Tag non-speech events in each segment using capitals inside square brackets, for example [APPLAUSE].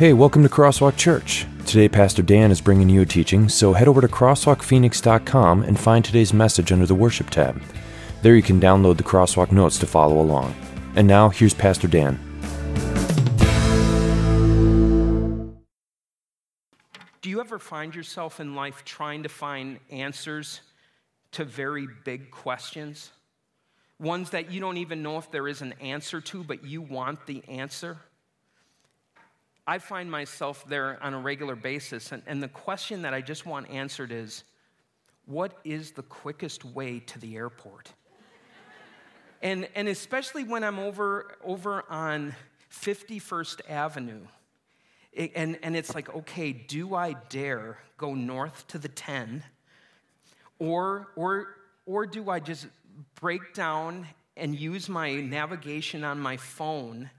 Hey, welcome to Crosswalk Church. Today, Pastor Dan is bringing you a teaching, so head over to crosswalkphoenix.com and find today's message under the Worship tab. There you can download the Crosswalk notes to follow along. And now, here's Pastor Dan. Do you ever find yourself in life trying to find answers to very big questions? Ones that you don't even know if there is an answer to, but you want the answer? I find myself there on a regular basis, and, and the question that I just want answered is what is the quickest way to the airport? [LAUGHS] and, and especially when I'm over, over on 51st Avenue, it, and, and it's like, okay, do I dare go north to the 10? Or, or, or do I just break down and use my navigation on my phone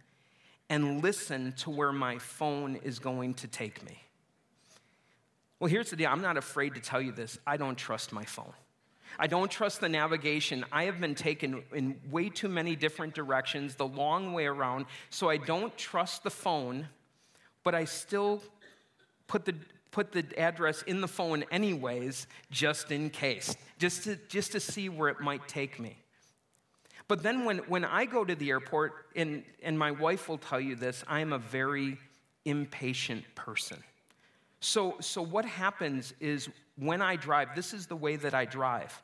and listen to where my phone is going to take me? Well, here's the deal I'm not afraid to tell you this. I don't trust my phone. I don't trust the navigation. I have been taken in way too many different directions, the long way around, so I don't trust the phone, but I still put the, put the address in the phone anyways, just in case, just to, just to see where it might take me. But then when, when I go to the airport, and, and my wife will tell you this, I am a very impatient person. So, so what happens is when I drive, this is the way that I drive.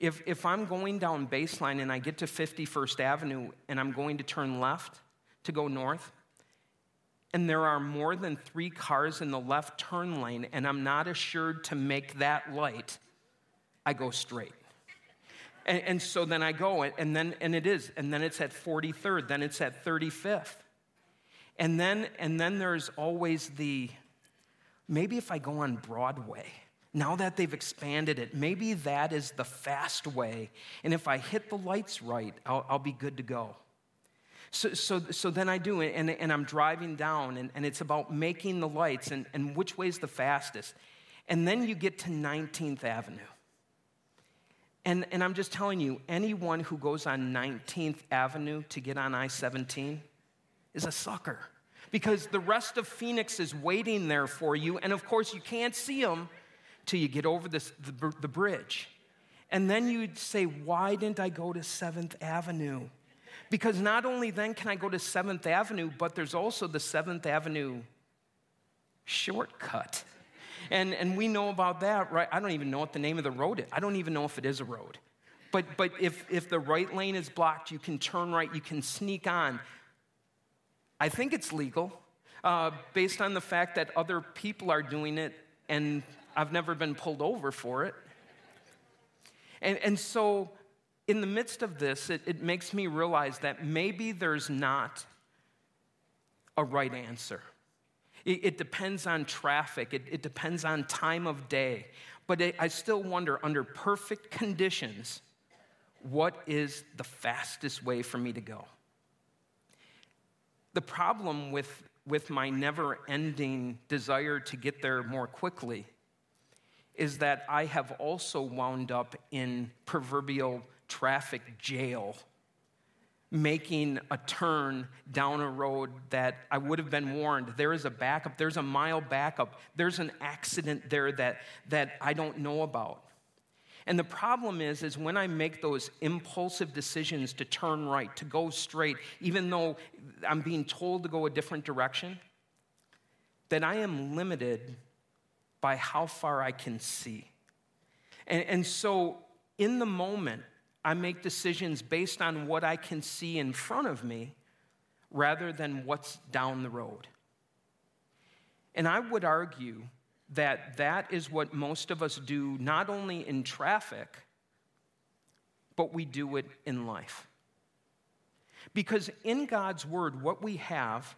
If, if I'm going down baseline and I get to 51st Avenue and I'm going to turn left to go north, and there are more than three cars in the left turn lane, and I'm not assured to make that light, I go straight. And, and, so then I go, and then and it is, and then it's at 43rd, then it's at 35th. And then and then there's always the maybe if I go on Broadway, now that they've expanded it, maybe that is the fast way. And if I hit the lights right, I'll, I'll be good to go. So, so, so then I do, and, and I'm driving down, and, and it's about making the lights and, and which way's the fastest. And then you get to 19th Avenue. And, and I'm just telling you, anyone who goes on 19th Avenue to get on I 17 is a sucker because the rest of Phoenix is waiting there for you. And of course, you can't see them till you get over this, the, the bridge. And then you'd say, Why didn't I go to 7th Avenue? Because not only then can I go to 7th Avenue, but there's also the 7th Avenue shortcut. And, and we know about that, right? I don't even know what the name of the road is. I don't even know if it is a road. But, but if, if the right lane is blocked, you can turn right, you can sneak on. I think it's legal uh, based on the fact that other people are doing it and I've never been pulled over for it. And, and so in the midst of this, it, it makes me realize that maybe there's not a right answer. It, it depends on traffic, it, it, depends on time of day. But it, I still wonder, under perfect conditions, what is the fastest way for me to go? The problem with, with my never ending desire to get there more quickly is that I have also wound up in proverbial traffic jail, making a turn down a road that I would have been warned. There is a backup, there's a mile backup, there's an accident there that, that I don't know about. And the problem is, is when I make those impulsive decisions to turn right, to go straight, even though I'm being told to go a different direction, that I am limited by how far I can see. And, and so in the moment, I make decisions based on what I can see in front of me rather than what's down the road. And I would argue that that is what most of us do, not only in traffic, but we do it in life. Because in God's Word, what we have,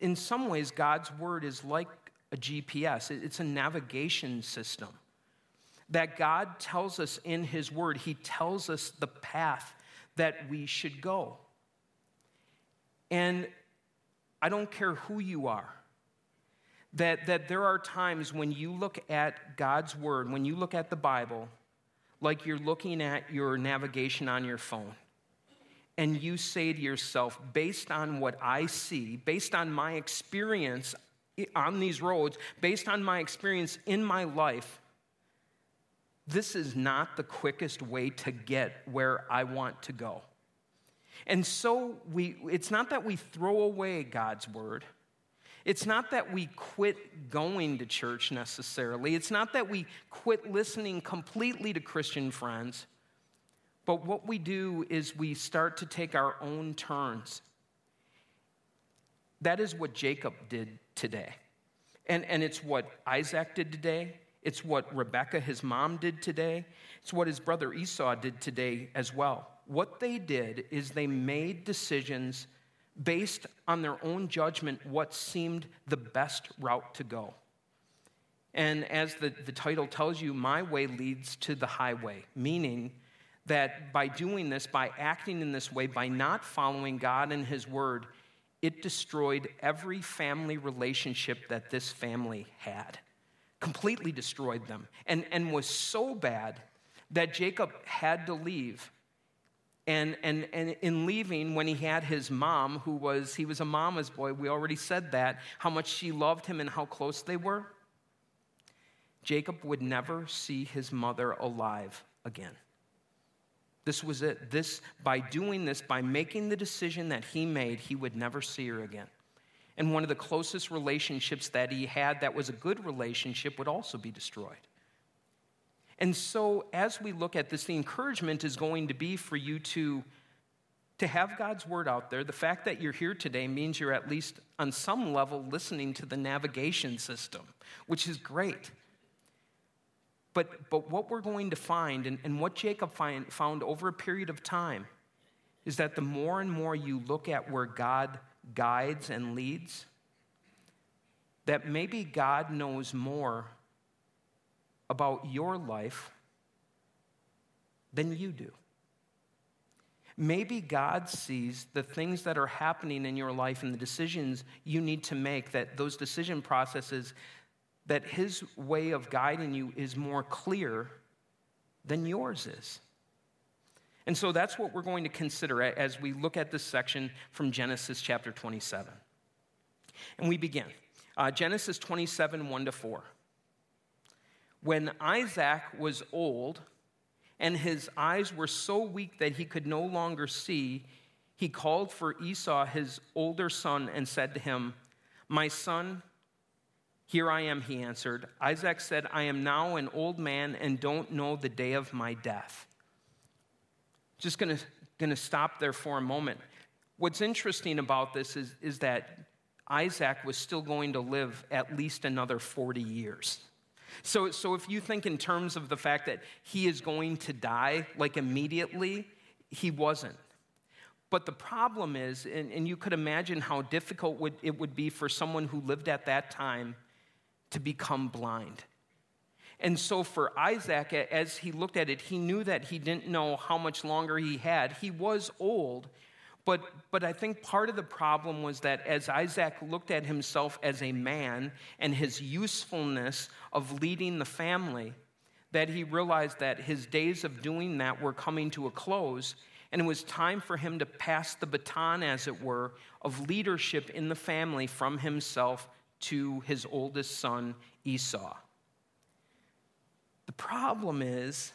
in some ways, God's Word is like a GPS, it's a navigation system that God tells us in His Word. He tells us the path that we should go. And I don't care who you are, that, that there are times when you look at God's Word, when you look at the Bible, like you're looking at your navigation on your phone. and you say to yourself, based on what I see, based on my experience on these roads, based on my experience in my life, this is not the quickest way to get where I want to go. And so we, it's not that we throw away God's word. It's not that we quit going to church necessarily. It's not that we quit listening completely to Christian friends. But what we do is we start to take our own turns. That is what Jacob did today. And, and it's what Isaac did today. It's what Rebekah, his mom, did today. It's what his brother Esau did today as well. What they did is they made decisions based on their own judgment, what seemed the best route to go. And as the, the title tells you, my way leads to the highway, meaning that by doing this, by acting in this way, by not following God and His Word, it destroyed every family relationship that this family had. Completely destroyed them. And, and was so bad that Jacob had to leave. And, and, and in leaving, when he had his mom, who was, he was a mama's boy, we already said that, how much she loved him and how close they were. Jacob would never see his mother alive again. This was it. This, by doing this, by making the decision that he made, he would never see her again. And one of the closest relationships that he had that was a good relationship would also be destroyed. And so, as we look at this, the encouragement is going to be for you to, to have God's word out there. The fact that you're here today means you're at least on some level listening to the navigation system, which is great. But, but what we're going to find, and, and what Jacob find, found over a period of time, is that the more and more you look at where God guides and leads, that maybe God knows more about your life than you do. Maybe God sees the things that are happening in your life and the decisions you need to make, that those decision processes that his way of guiding you is more clear than yours is. And so that's what we're going to consider as we look at this section from Genesis chapter 27. And we begin. Uh, Genesis 27, 1 to 4. When Isaac was old and his eyes were so weak that he could no longer see, he called for Esau, his older son, and said to him, My son, here I am, he answered. Isaac said, I am now an old man and don't know the day of my death. Just gonna, gonna stop there for a moment. What's interesting about this is, is that Isaac was still going to live at least another 40 years. So, so if you think in terms of the fact that he is going to die like immediately, he wasn't. But the problem is, and, and you could imagine how difficult would, it would be for someone who lived at that time to become blind. And so, for Isaac, as he looked at it, he knew that he didn't know how much longer he had. He was old, but, but I think part of the problem was that as Isaac looked at himself as a man and his usefulness of leading the family, that he realized that his days of doing that were coming to a close, and it was time for him to pass the baton, as it were, of leadership in the family from himself to his oldest son, Esau. Problem is,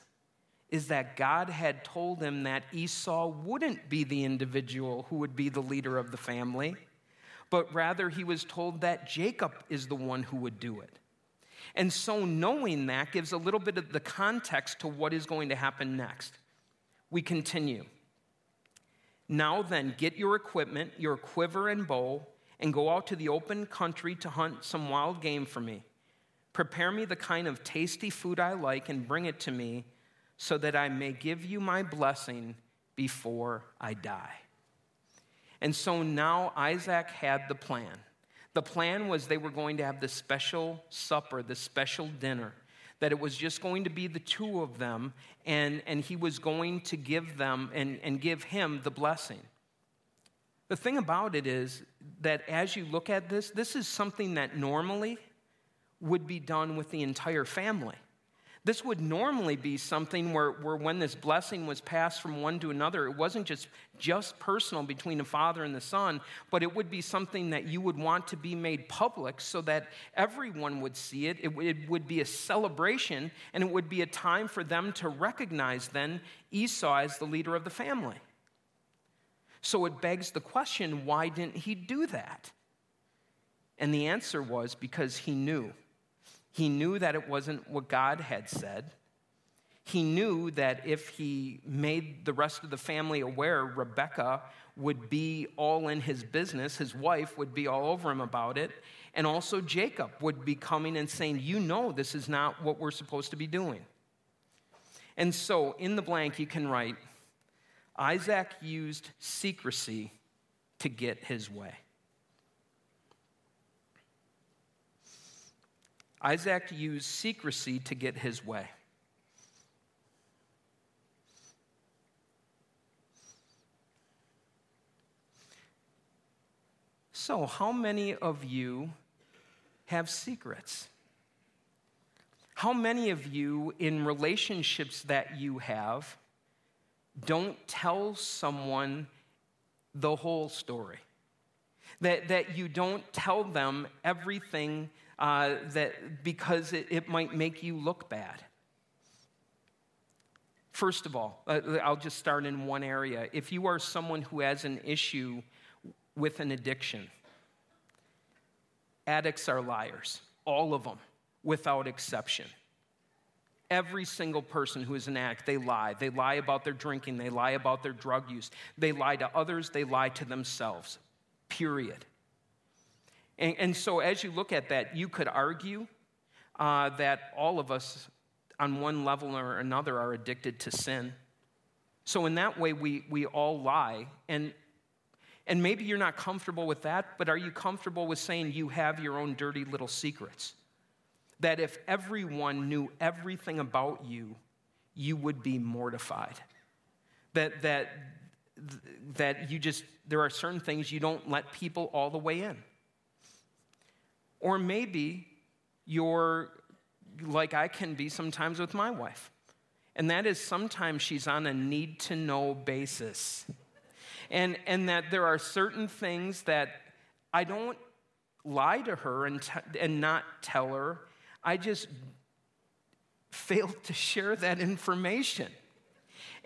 is that God had told him that Esau wouldn't be the individual who would be the leader of the family, but rather he was told that Jacob is the one who would do it. And so, knowing that gives a little bit of the context to what is going to happen next. We continue. Now then, get your equipment, your quiver and bow, and go out to the open country to hunt some wild game for me. Prepare me the kind of tasty food I like and bring it to me so that I may give you my blessing before I die. And so now Isaac had the plan. The plan was they were going to have the special supper, the special dinner, that it was just going to be the two of them, and, and he was going to give them and, and give him the blessing. The thing about it is that as you look at this, this is something that normally would be done with the entire family. This would normally be something where, where when this blessing was passed from one to another, it wasn't just, just personal between the father and the son, but it would be something that you would want to be made public so that everyone would see it. It, it would be a celebration, and it would be a time for them to recognize then Esau as the leader of the family. So it begs the question why didn't he do that? And the answer was because he knew. He knew that it wasn't what God had said. He knew that if he made the rest of the family aware, Rebecca would be all in his business. His wife would be all over him about it. And also, Jacob would be coming and saying, You know, this is not what we're supposed to be doing. And so, in the blank, you can write Isaac used secrecy to get his way. Isaac used secrecy to get his way. So, how many of you have secrets? How many of you, in relationships that you have, don't tell someone the whole story? That, that you don't tell them everything uh, that because it, it might make you look bad. First of all, uh, I'll just start in one area. If you are someone who has an issue with an addiction, addicts are liars, all of them, without exception. Every single person who is an addict, they lie. They lie about their drinking, they lie about their drug use, they lie to others, they lie to themselves, period. And, and so, as you look at that, you could argue uh, that all of us, on one level or another, are addicted to sin. So, in that way, we, we all lie. And, and maybe you're not comfortable with that, but are you comfortable with saying you have your own dirty little secrets? That if everyone knew everything about you, you would be mortified. That, that, that you just, there are certain things you don't let people all the way in. Or maybe you're like I can be sometimes with my wife. And that is sometimes she's on a need to know basis. And, and that there are certain things that I don't lie to her and, t- and not tell her. I just fail to share that information.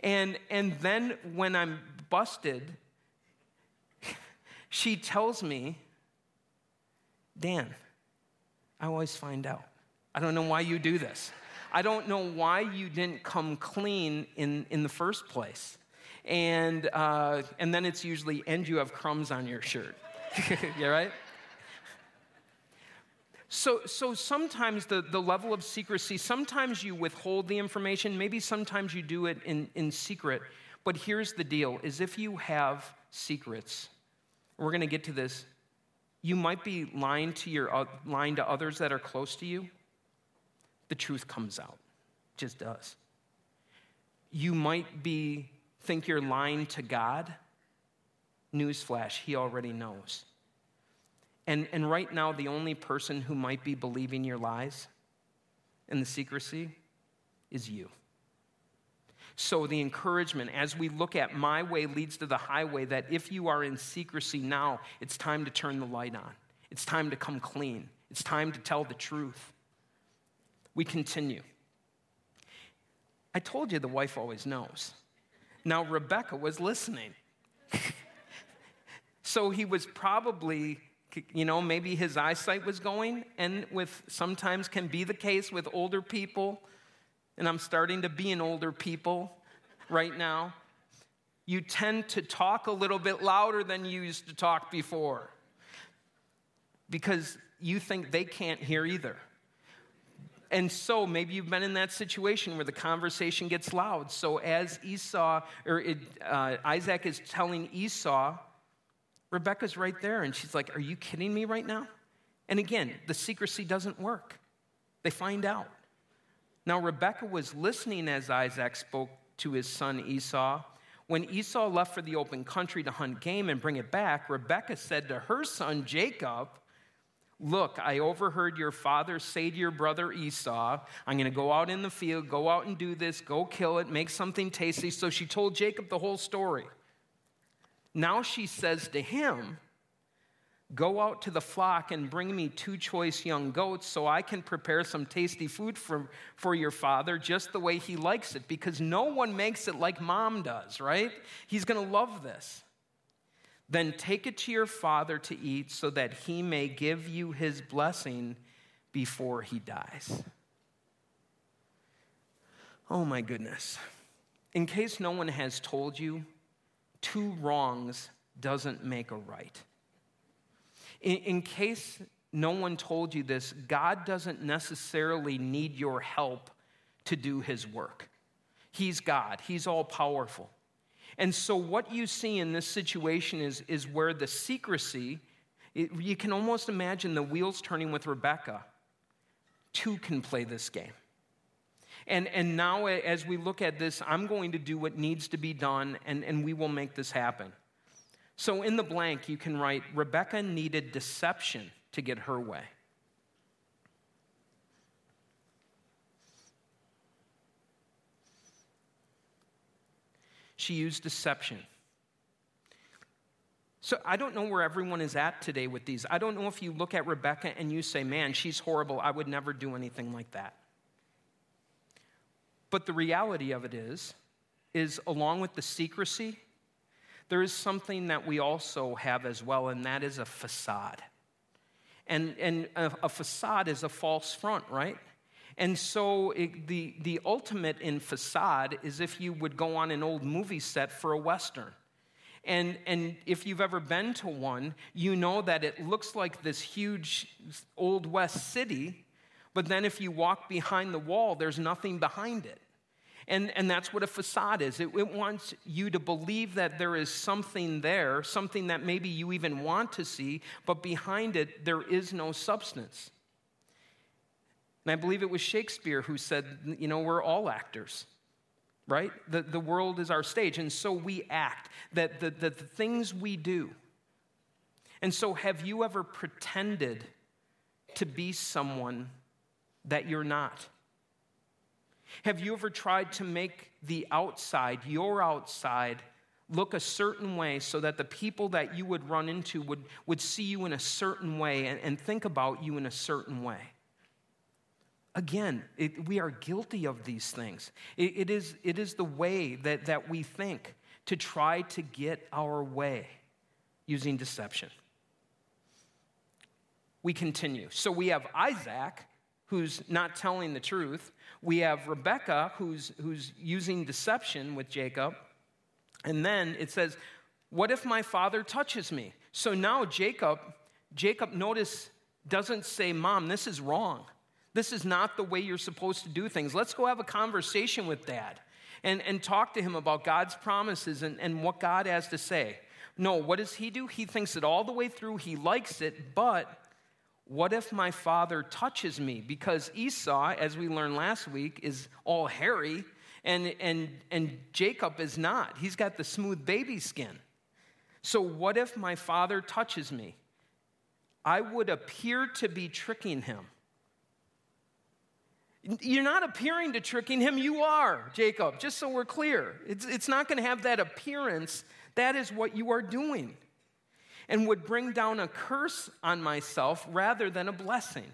And, and then when I'm busted, [LAUGHS] she tells me, Dan, I always find out. I don't know why you do this. I don't know why you didn't come clean in, in the first place. And, uh, and then it's usually, and you have crumbs on your shirt. [LAUGHS] yeah, right? So, so sometimes the, the level of secrecy, sometimes you withhold the information, maybe sometimes you do it in, in secret. But here's the deal is if you have secrets, we're going to get to this you might be lying to, your, uh, lying to others that are close to you. The truth comes out, it just does. You might be think you're lying to God. Newsflash, He already knows. And, and right now, the only person who might be believing your lies and the secrecy is you. So, the encouragement as we look at my way leads to the highway, that if you are in secrecy now, it's time to turn the light on. It's time to come clean. It's time to tell the truth. We continue. I told you the wife always knows. Now, Rebecca was listening. [LAUGHS] so he was probably, you know, maybe his eyesight was going, and with sometimes can be the case with older people and I'm starting to be an older people right now, you tend to talk a little bit louder than you used to talk before because you think they can't hear either. And so maybe you've been in that situation where the conversation gets loud. So as Esau or it, uh, Isaac is telling Esau, Rebecca's right there, and she's like, "Are you kidding me right now?" And again, the secrecy doesn't work. They find out. Now, Rebekah was listening as Isaac spoke to his son Esau. When Esau left for the open country to hunt game and bring it back, Rebekah said to her son Jacob, Look, I overheard your father say to your brother Esau, I'm going to go out in the field, go out and do this, go kill it, make something tasty. So she told Jacob the whole story. Now she says to him, Go out to the flock and bring me two choice young goats so I can prepare some tasty food for, for your father just the way he likes it, because no one makes it like mom does, right? He's going to love this. Then take it to your father to eat so that he may give you his blessing before he dies. Oh my goodness. In case no one has told you, two wrongs doesn't make a right. In, in case no one told you this, God doesn't necessarily need your help to do his work. He's God, he's all powerful. And so, what you see in this situation is, is where the secrecy, it, you can almost imagine the wheels turning with Rebecca. Two can play this game. And, and now, as we look at this, I'm going to do what needs to be done, and, and we will make this happen. So, in the blank, you can write Rebecca needed deception to get her way. She used deception. So I don't know where everyone is at today with these. I don't know if you look at Rebecca and you say, man, she's horrible. I would never do anything like that. But the reality of it is, is along with the secrecy, there is something that we also have as well, and that is a facade. And, and a, a facade is a false front, right? And so it, the, the ultimate in facade is if you would go on an old movie set for a Western. And, and if you've ever been to one, you know that it looks like this huge Old West city, but then if you walk behind the wall, there's nothing behind it. And, and that's what a facade is. It, it, wants you to believe that there is something there, something that maybe you even want to see, but behind it, there is no substance. And I believe it was Shakespeare who said, you know, we're all actors, right? The, the world is our stage, and so we act, that the, the, the things we do. And so, have you ever pretended to be someone that you're not? Have you ever tried to make the outside, your outside, look a certain way so that the people that you would run into would, would see you in a certain way and, and think about you in a certain way? Again, it, we are guilty of these things. It, it, is, it is the way that, that we think to try to get our way using deception. We continue. So we have Isaac, who's not telling the truth. We have Rebecca, who's, who's using deception with Jacob. And then it says, What if my father touches me? So now Jacob, Jacob, notice, doesn't say, Mom, this is wrong. This is not the way you're supposed to do things. Let's go have a conversation with dad and, and talk to him about God's promises and, and what God has to say. No, what does he do? He thinks it all the way through. He likes it, but what if my father touches me? Because Esau, as we learned last week, is all hairy, and, and, and Jacob is not. He's got the smooth baby skin. So, what if my father touches me? I would appear to be tricking him. You're not appearing to tricking him, you are, Jacob, just so we're clear. It's, it's not going to have that appearance. That is what you are doing and would bring down a curse on myself rather than a blessing.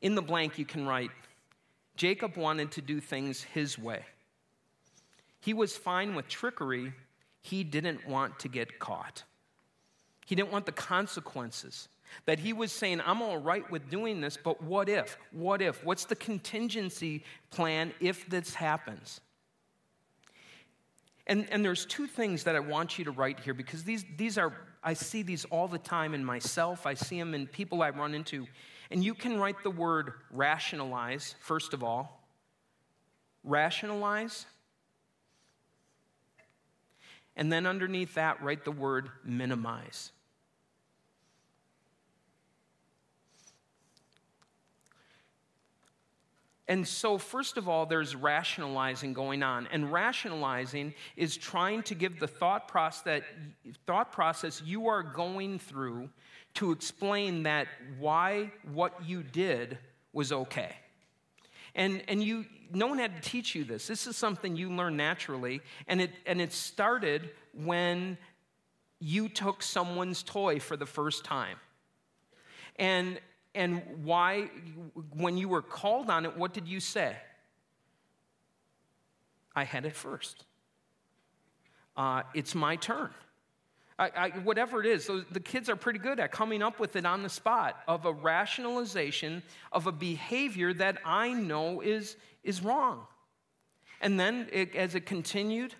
In the blank, you can write Jacob wanted to do things his way. He was fine with trickery, he didn't want to get caught. He didn't want the consequences. That he was saying, I'm all right with doing this, but what if? What if? What's the contingency plan if this happens? And, and there's two things that I want you to write here because these, these are, I see these all the time in myself, I see them in people I run into. And you can write the word rationalize, first of all. Rationalize. And then underneath that, write the word minimize. And so, first of all, there's rationalizing going on. And rationalizing is trying to give the thought process, that, thought process you are going through to explain that why what you did was okay. And, and you, no one had to teach you this. This is something you learn naturally. And it, and it started when you took someone's toy for the first time. And, and why, when you were called on it, what did you say? I had it first. Uh, it's my turn. I, I, whatever it is, those, the kids are pretty good at coming up with it on the spot of a rationalization of a behavior that I know is, is wrong. And then it, as it continued,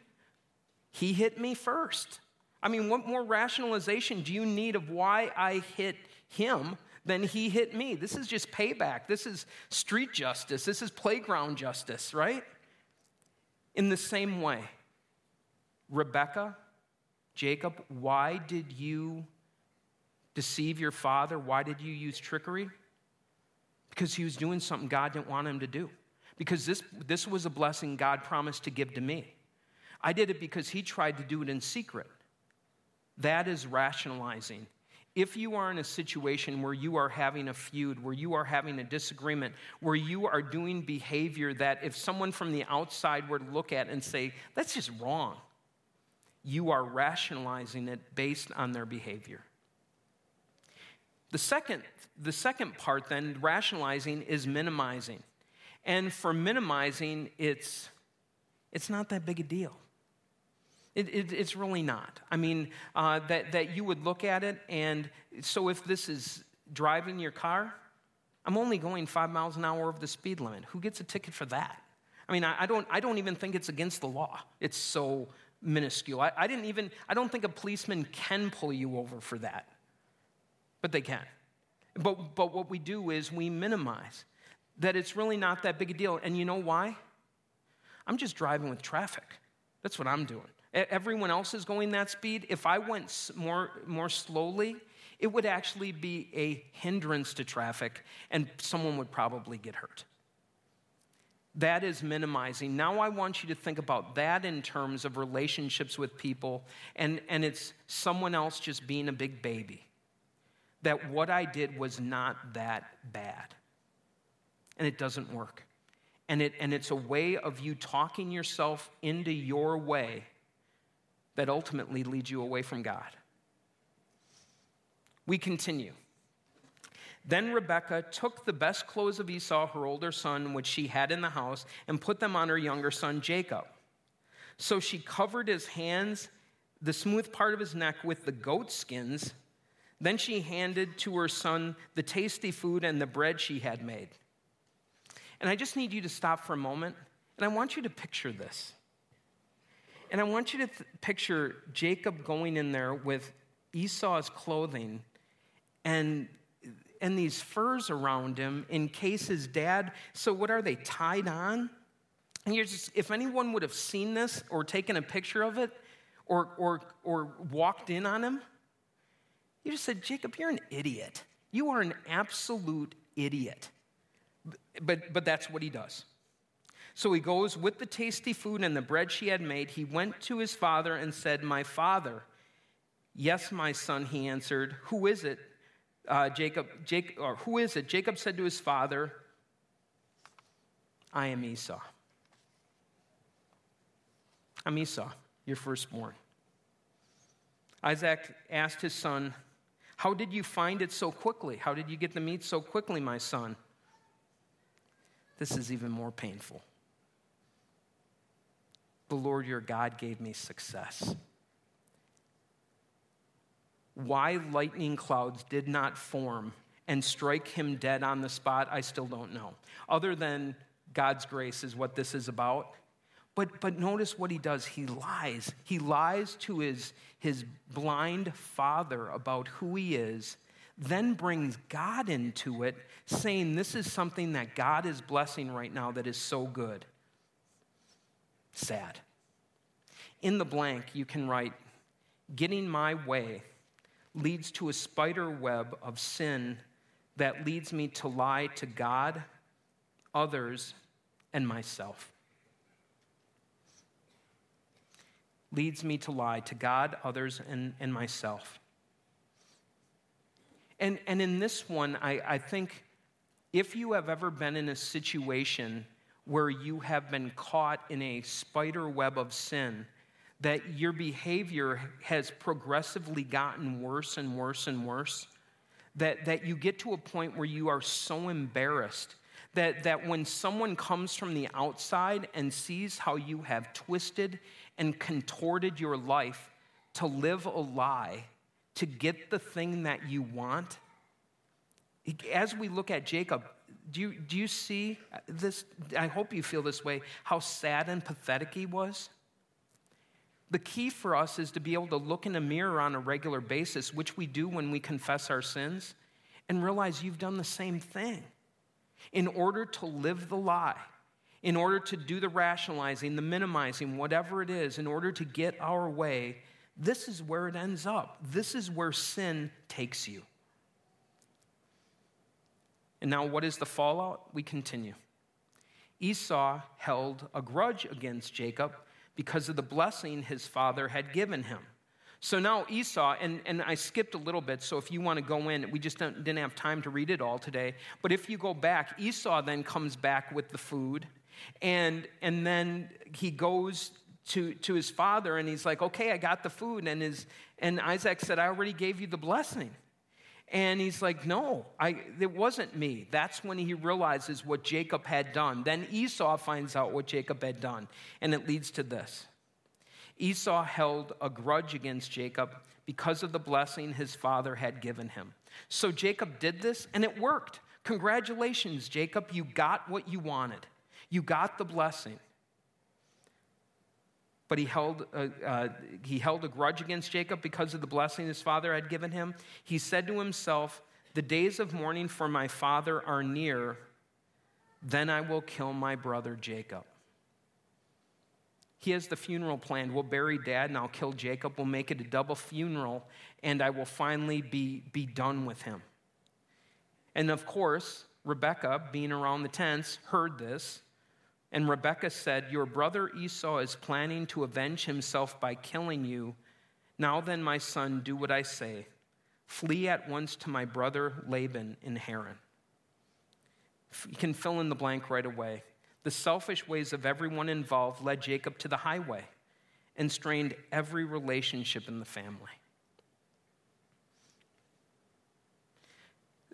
he hit me first. I mean, what more rationalization do you need of why I hit him than he hit me? This is just payback. This is street justice. This is playground justice, right? In the same way, Rebecca Jacob, why did you deceive your father? Why did you use trickery? Because he was doing something God didn't want him to do. Because this, this was a blessing God promised to give to me. I did it because he tried to do it in secret. That is rationalizing. If you are in a situation where you are having a feud, where you are having a disagreement, where you are doing behavior that if someone from the outside were to look at and say, that's just wrong, you are rationalizing it based on their behavior. The second, the second part, then, rationalizing, is minimizing. And for minimizing, it's, it's not that big a deal. It, it, it's really not. I mean, uh, that, that you would look at it, and so if this is driving your car, I'm only going five miles an hour over the speed limit. Who gets a ticket for that? I mean, I, I, don't, I don't even think it's against the law. It's so minuscule. I, I didn't even, I don't think a policeman can pull you over for that, but they can. But, but what we do is we minimize that it's really not that big a deal. And you know why? I'm just driving with traffic. That's what I'm doing. Everyone else is going that speed. If I went more, more slowly, it would actually be a hindrance to traffic, and someone would probably get hurt. That is minimizing. Now I want you to think about that in terms of relationships with people, and, and it's someone else just being a big baby. That what I did was not that bad. And it doesn't work. And, it, and it's a way of you talking yourself into your way that ultimately leads you away from God. We continue. Then Rebekah took the best clothes of Esau, her older son, which she had in the house, and put them on her younger son Jacob. So she covered his hands, the smooth part of his neck, with the goat skins. Then she handed to her son the tasty food and the bread she had made. And I just need you to stop for a moment, and I want you to picture this. And I want you to th- picture Jacob going in there with Esau's clothing and and these furs around him in case his dad. So, what are they tied on? And you're just, if anyone would have seen this or taken a picture of it or, or, or walked in on him, you just said, Jacob, you're an idiot. You are an absolute idiot. But, but that's what he does. So he goes with the tasty food and the bread she had made. He went to his father and said, My father. Yes, my son, he answered. Who is it? uh, Jacob, Jacob, or who is it? Jacob said to his father, I am Esau. I'm Esau, your firstborn. Isaac asked his son, How did you find it so quickly? How did you get the meat so quickly, my son? This is even more painful. The Lord your God gave me success. Why lightning clouds did not form and strike him dead on the spot, I still don't know. Other than God's grace is what this is about. But, but notice what he does. He lies. He lies to his, his blind father about who he is, then brings God into it, saying, This is something that God is blessing right now that is so good. Sad. In the blank, you can write, Getting my way leads to a spider web of sin that leads me to lie to God others, and myself. Leads me to lie to God, others, and, and myself. And, and in this one, I, I think if you have ever been in a situation where you have been caught in a spider web of sin, that your behavior has progressively gotten worse and worse and worse, that, that you get to a point where you are so embarrassed that, that when someone comes from the outside and sees how you have twisted and contorted your life to live a lie, to get the thing that you want, as we look at Jacob, do you, do you see this? I hope you feel this way how sad and pathetic he was. The key for us is to be able to look in a mirror on a regular basis, which we do when we confess our sins, and realize you've done the same thing. In order to live the lie, in order to do the rationalizing, the minimizing, whatever it is, in order to get our way, this is where it ends up. This is where sin takes you. And now, what is the fallout? We continue. Esau held a grudge against Jacob because of the blessing his father had given him. So now Esau, and, and I skipped a little bit, so if you want to go in, we just didn't have time to read it all today. But if you go back, Esau then comes back with the food, and, and then he goes to, to his father and he's like, Okay, I got the food. And, his, and Isaac said, I already gave you the blessing. And he's like, No, I, it wasn't me. That's when he realizes what Jacob had done. Then Esau finds out what Jacob had done, and it leads to this Esau held a grudge against Jacob because of the blessing his father had given him. So Jacob did this, and it worked. Congratulations, Jacob. You got what you wanted, you got the blessing but he held, a, uh, he held a grudge against Jacob because of the blessing his father had given him. He said to himself, The days of mourning for my father are near, then I will kill my brother Jacob. He has the funeral planned. We'll bury dad and I'll kill Jacob. We'll make it a double funeral and I will finally be, be done with him. And of course, Rebecca, being around the tents, heard this and Rebekah said, Your brother Esau is planning to avenge himself by killing you. Now then, my son, do what I say. Flee at once to my brother Laban in Haran. You can fill in the blank right away. The selfish ways of everyone involved led Jacob to the highway and strained every relationship in the family.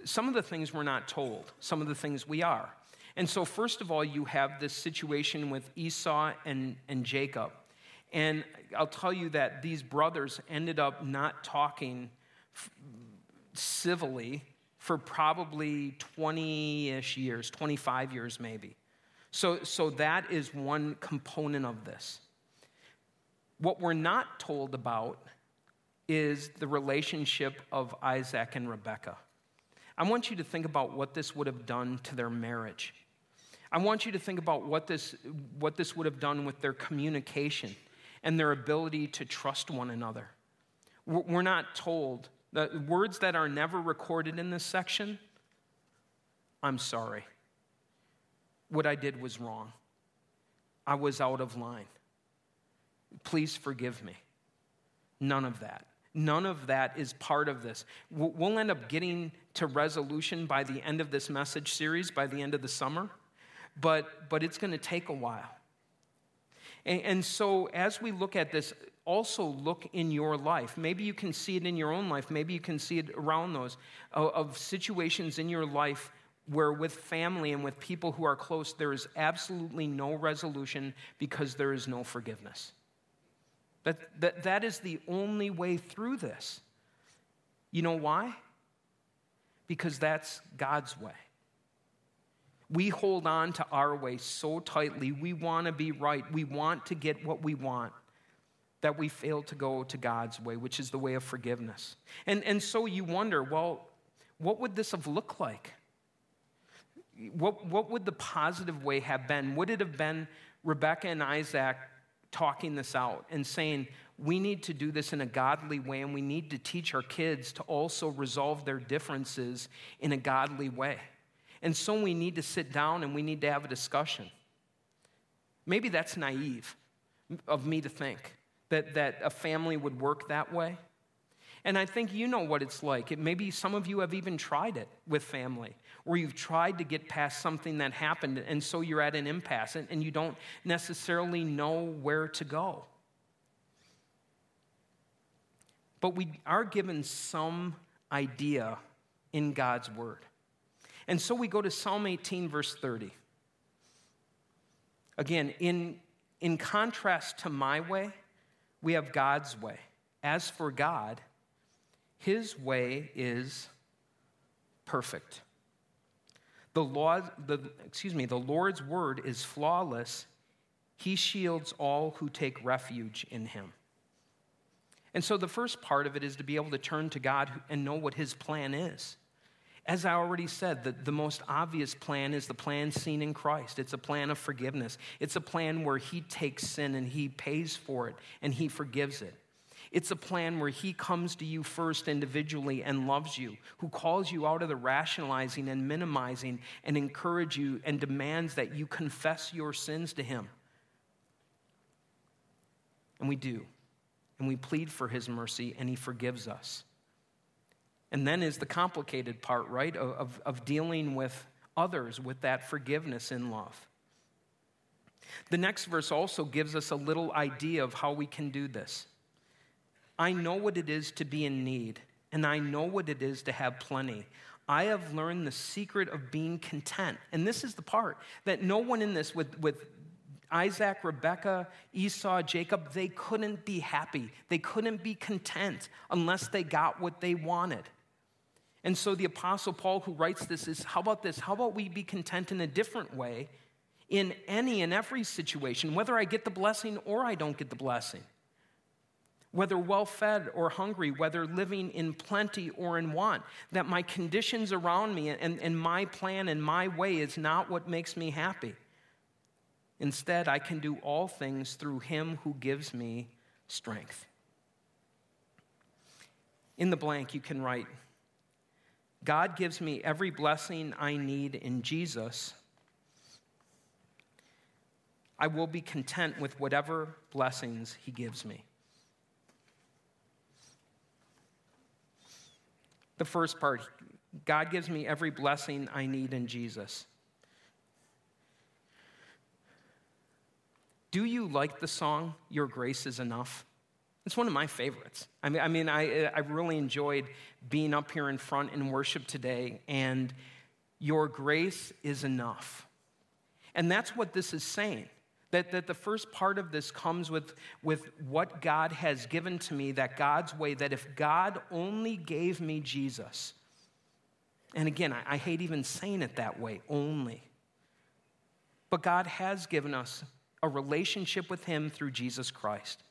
Some of the things we're not told, some of the things we are. And so, first of all, you have this situation with Esau and, and Jacob. And I'll tell you that these brothers ended up not talking f- civilly for probably 20 ish years, 25 years maybe. So, so that is one component of this. What we're not told about is the relationship of Isaac and Rebekah. I want you to think about what this would have done to their marriage. I want you to think about what this, what this would have done with their communication and their ability to trust one another. We're not told. The words that are never recorded in this section I'm sorry. What I did was wrong. I was out of line. Please forgive me. None of that. None of that is part of this. We'll end up getting to resolution by the end of this message series, by the end of the summer but, but it's going to take a while. And, and so, as we look at this, also look in your life. Maybe you can see it in your own life. Maybe you can see it around those of, of situations in your life where, with family and with people who are close, there is absolutely no resolution because there is no forgiveness. That, that, that is the only way through this. You know why? Because that's God's way. We hold on to our way so tightly. We want to be right. We want to get what we want that we fail to go to God's way, which is the way of forgiveness. And, and so you wonder, well, what would this have looked like? What, what would the positive way have been? Would it have been Rebecca and Isaac talking this out and saying, we need to do this in a godly way and we need to teach our kids to also resolve their differences in a godly way? And so we need to sit down and we need to have a discussion. Maybe that's naive of me to think that, that a family would work that way. And I think you know what it's like. It, maybe some of you have even tried it with family, where you've tried to get past something that happened, and so you're at an impasse and, and you don't necessarily know where to go. But we are given some idea in God's word. And so we go to Psalm 18, verse 30. Again, in, in contrast to my way, we have God's way. As for God, his way is perfect. The law, the, excuse me, the Lord's word is flawless. He shields all who take refuge in him. And so the first part of it is to be able to turn to God and know what his plan is. As I already said, the, the most obvious plan is the plan seen in Christ. It's a plan of forgiveness. It's a plan where He takes sin and He pays for it and He forgives it. It's a plan where He comes to you first individually and loves you, who calls you out of the rationalizing and minimizing and encourage you and demands that you confess your sins to Him. And we do. And we plead for His mercy and He forgives us. And then is the complicated part, right, of, of dealing with others with that forgiveness in love. The next verse also gives us a little idea of how we can do this. I know what it is to be in need, and I know what it is to have plenty. I have learned the secret of being content. And this is the part that no one in this, with, with Isaac, Rebekah, Esau, Jacob, they couldn't be happy. They couldn't be content unless they got what they wanted. And so the Apostle Paul, who writes this, is how about this? How about we be content in a different way in any and every situation, whether I get the blessing or I don't get the blessing? Whether well fed or hungry, whether living in plenty or in want, that my conditions around me and, and my plan and my way is not what makes me happy. Instead, I can do all things through him who gives me strength. In the blank, you can write, God gives me every blessing I need in Jesus. I will be content with whatever blessings He gives me. The first part God gives me every blessing I need in Jesus. Do you like the song, Your Grace is Enough? It's one of my favorites. I mean, I, mean I, I really enjoyed being up here in front in worship today, and your grace is enough. And that's what this is saying. That, that the first part of this comes with, with what God has given to me, that God's way, that if God only gave me Jesus, and again, I, I hate even saying it that way, only. But God has given us a relationship with Him through Jesus Christ.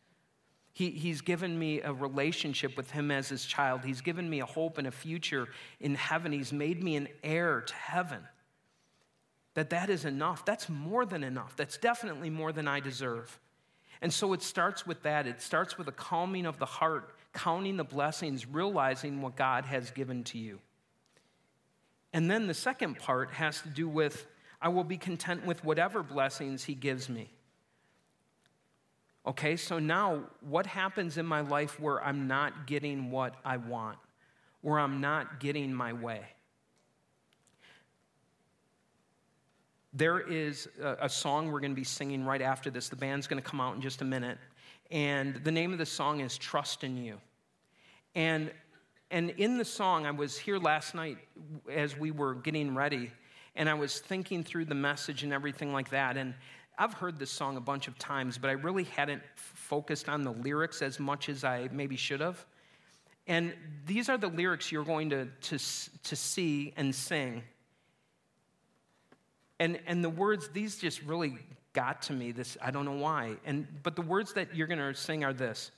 He, he's given me a relationship with him as his child. He's given me a hope and a future in heaven. He's made me an heir to heaven. That that is enough. That's more than enough. That's definitely more than I deserve. And so it starts with that. It starts with a calming of the heart, counting the blessings, realizing what God has given to you. And then the second part has to do with I will be content with whatever blessings he gives me. Okay, so now what happens in my life where I'm not getting what I want, where I'm not getting my way? There is a, a song we're going to be singing right after this. The band's going to come out in just a minute. And the name of the song is Trust in You. And, and in the song, I was here last night as we were getting ready, and I was thinking through the message and everything like that. And I've heard this song a bunch of times, but I really hadn't focused on the lyrics as much as I maybe should have. And these are the lyrics you're going to, to, to see and sing. And, and the words, these just really got to me. This I don't know why. And but the words that you're gonna sing are this.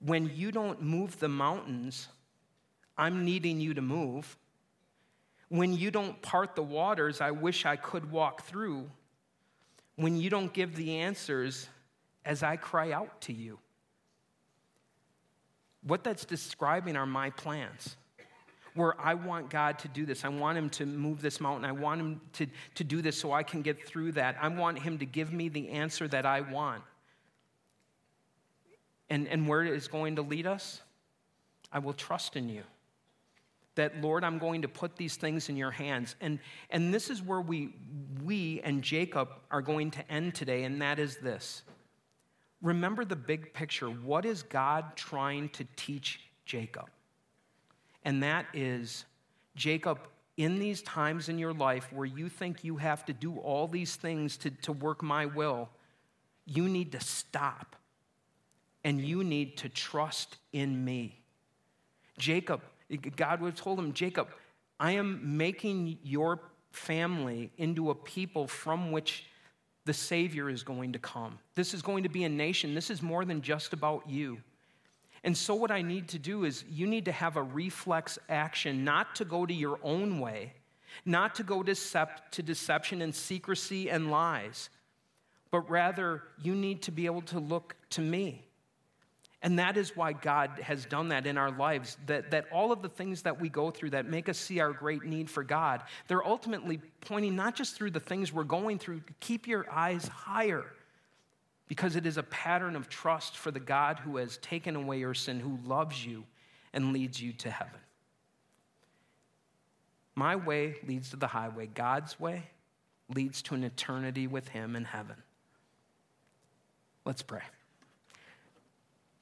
When you don't move the mountains, I'm needing you to move. When you don't part the waters, I wish I could walk through when you don't give the answers as I cry out to you. What that's describing are my plans. where I want God to do this. I want Him to move this mountain. I want Him to, to do this so I can get through that. I want Him to give me the answer that I want. And, and where it is going to lead us, I will trust in you. That, Lord, I'm going to put these things in your hands. And, and this is where we, we and Jacob are going to end today, and that is this. Remember the big picture. What is God trying to teach Jacob? And that is, Jacob, in these times in your life where you think you have to do all these things to, to work my will, you need to stop and you need to trust in me. Jacob, God would have told him, Jacob, I am making your family into a people from which the Savior is going to come. This is going to be a nation. This is more than just about you. And so, what I need to do is, you need to have a reflex action, not to go to your own way, not to go decept- to deception and secrecy and lies, but rather, you need to be able to look to me. And that is why God has done that in our lives. That, that all of the things that we go through that make us see our great need for God, they're ultimately pointing not just through the things we're going through, keep your eyes higher. Because it is a pattern of trust for the God who has taken away your sin, who loves you and leads you to heaven. My way leads to the highway, God's way leads to an eternity with Him in heaven. Let's pray.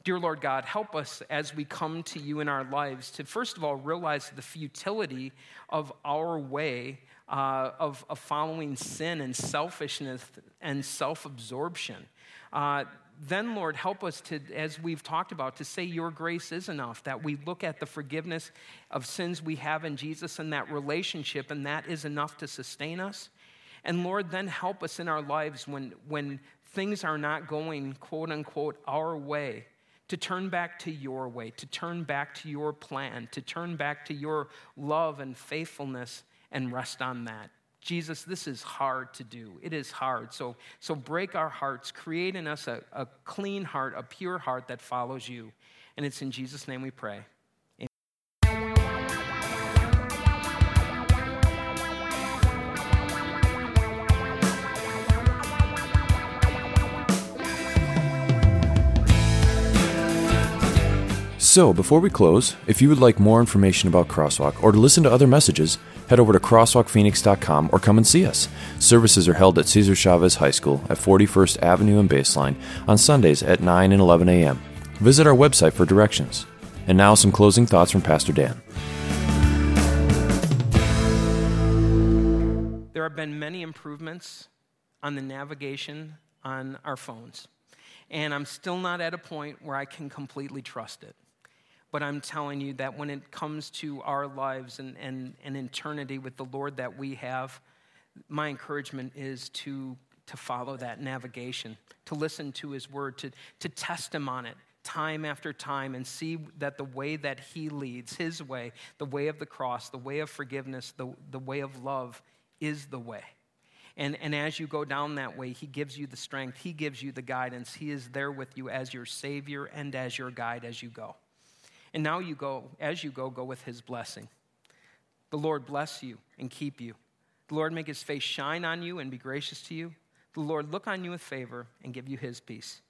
Dear Lord God, help us as we come to you in our lives to, first of all, realize the futility of our way uh, of, of, following sin and selfishness and self absorption. Uh, then, Lord, help us to, as we've talked about, to say your grace is enough, that we look at the forgiveness of sins we have in Jesus and that relationship, and that is enough to sustain us. And Lord, then help us in our lives when, when things are not going, quote unquote, our way to turn back to your way, to turn back to your plan, to turn back to your love and faithfulness and rest on that. Jesus, this is hard to do. It is hard. So, so break our hearts, create in us a, a clean heart, a pure heart that follows you. And it's in Jesus' name we pray. So, before we close, if you would like more information about Crosswalk or to listen to other messages, head over to crosswalkphoenix.com or come and see us. Services are held at Cesar Chavez High School at 41st Avenue and Baseline on Sundays at 9 and 11 a.m. Visit our website for directions. And now, some closing thoughts from Pastor Dan. There have been many improvements on the navigation on our phones, and I'm still not at a point where I can completely trust it. But I'm telling you that when it comes to our lives and, and, and eternity with the Lord that we have, my encouragement is to, to follow that navigation, to listen to His word, to, to test Him on it time after time and see that the way that He leads, His way, the way of the cross, the way of forgiveness, the, the way of love, is the way. And, and as you go down that way, He gives you the strength, He gives you the guidance. He is there with you as your Savior and as your guide as you go. And now you go, as you go, go with his blessing. The Lord bless you and keep you. The Lord make his face shine on you and be gracious to you. The Lord look on you with favor and give you his peace.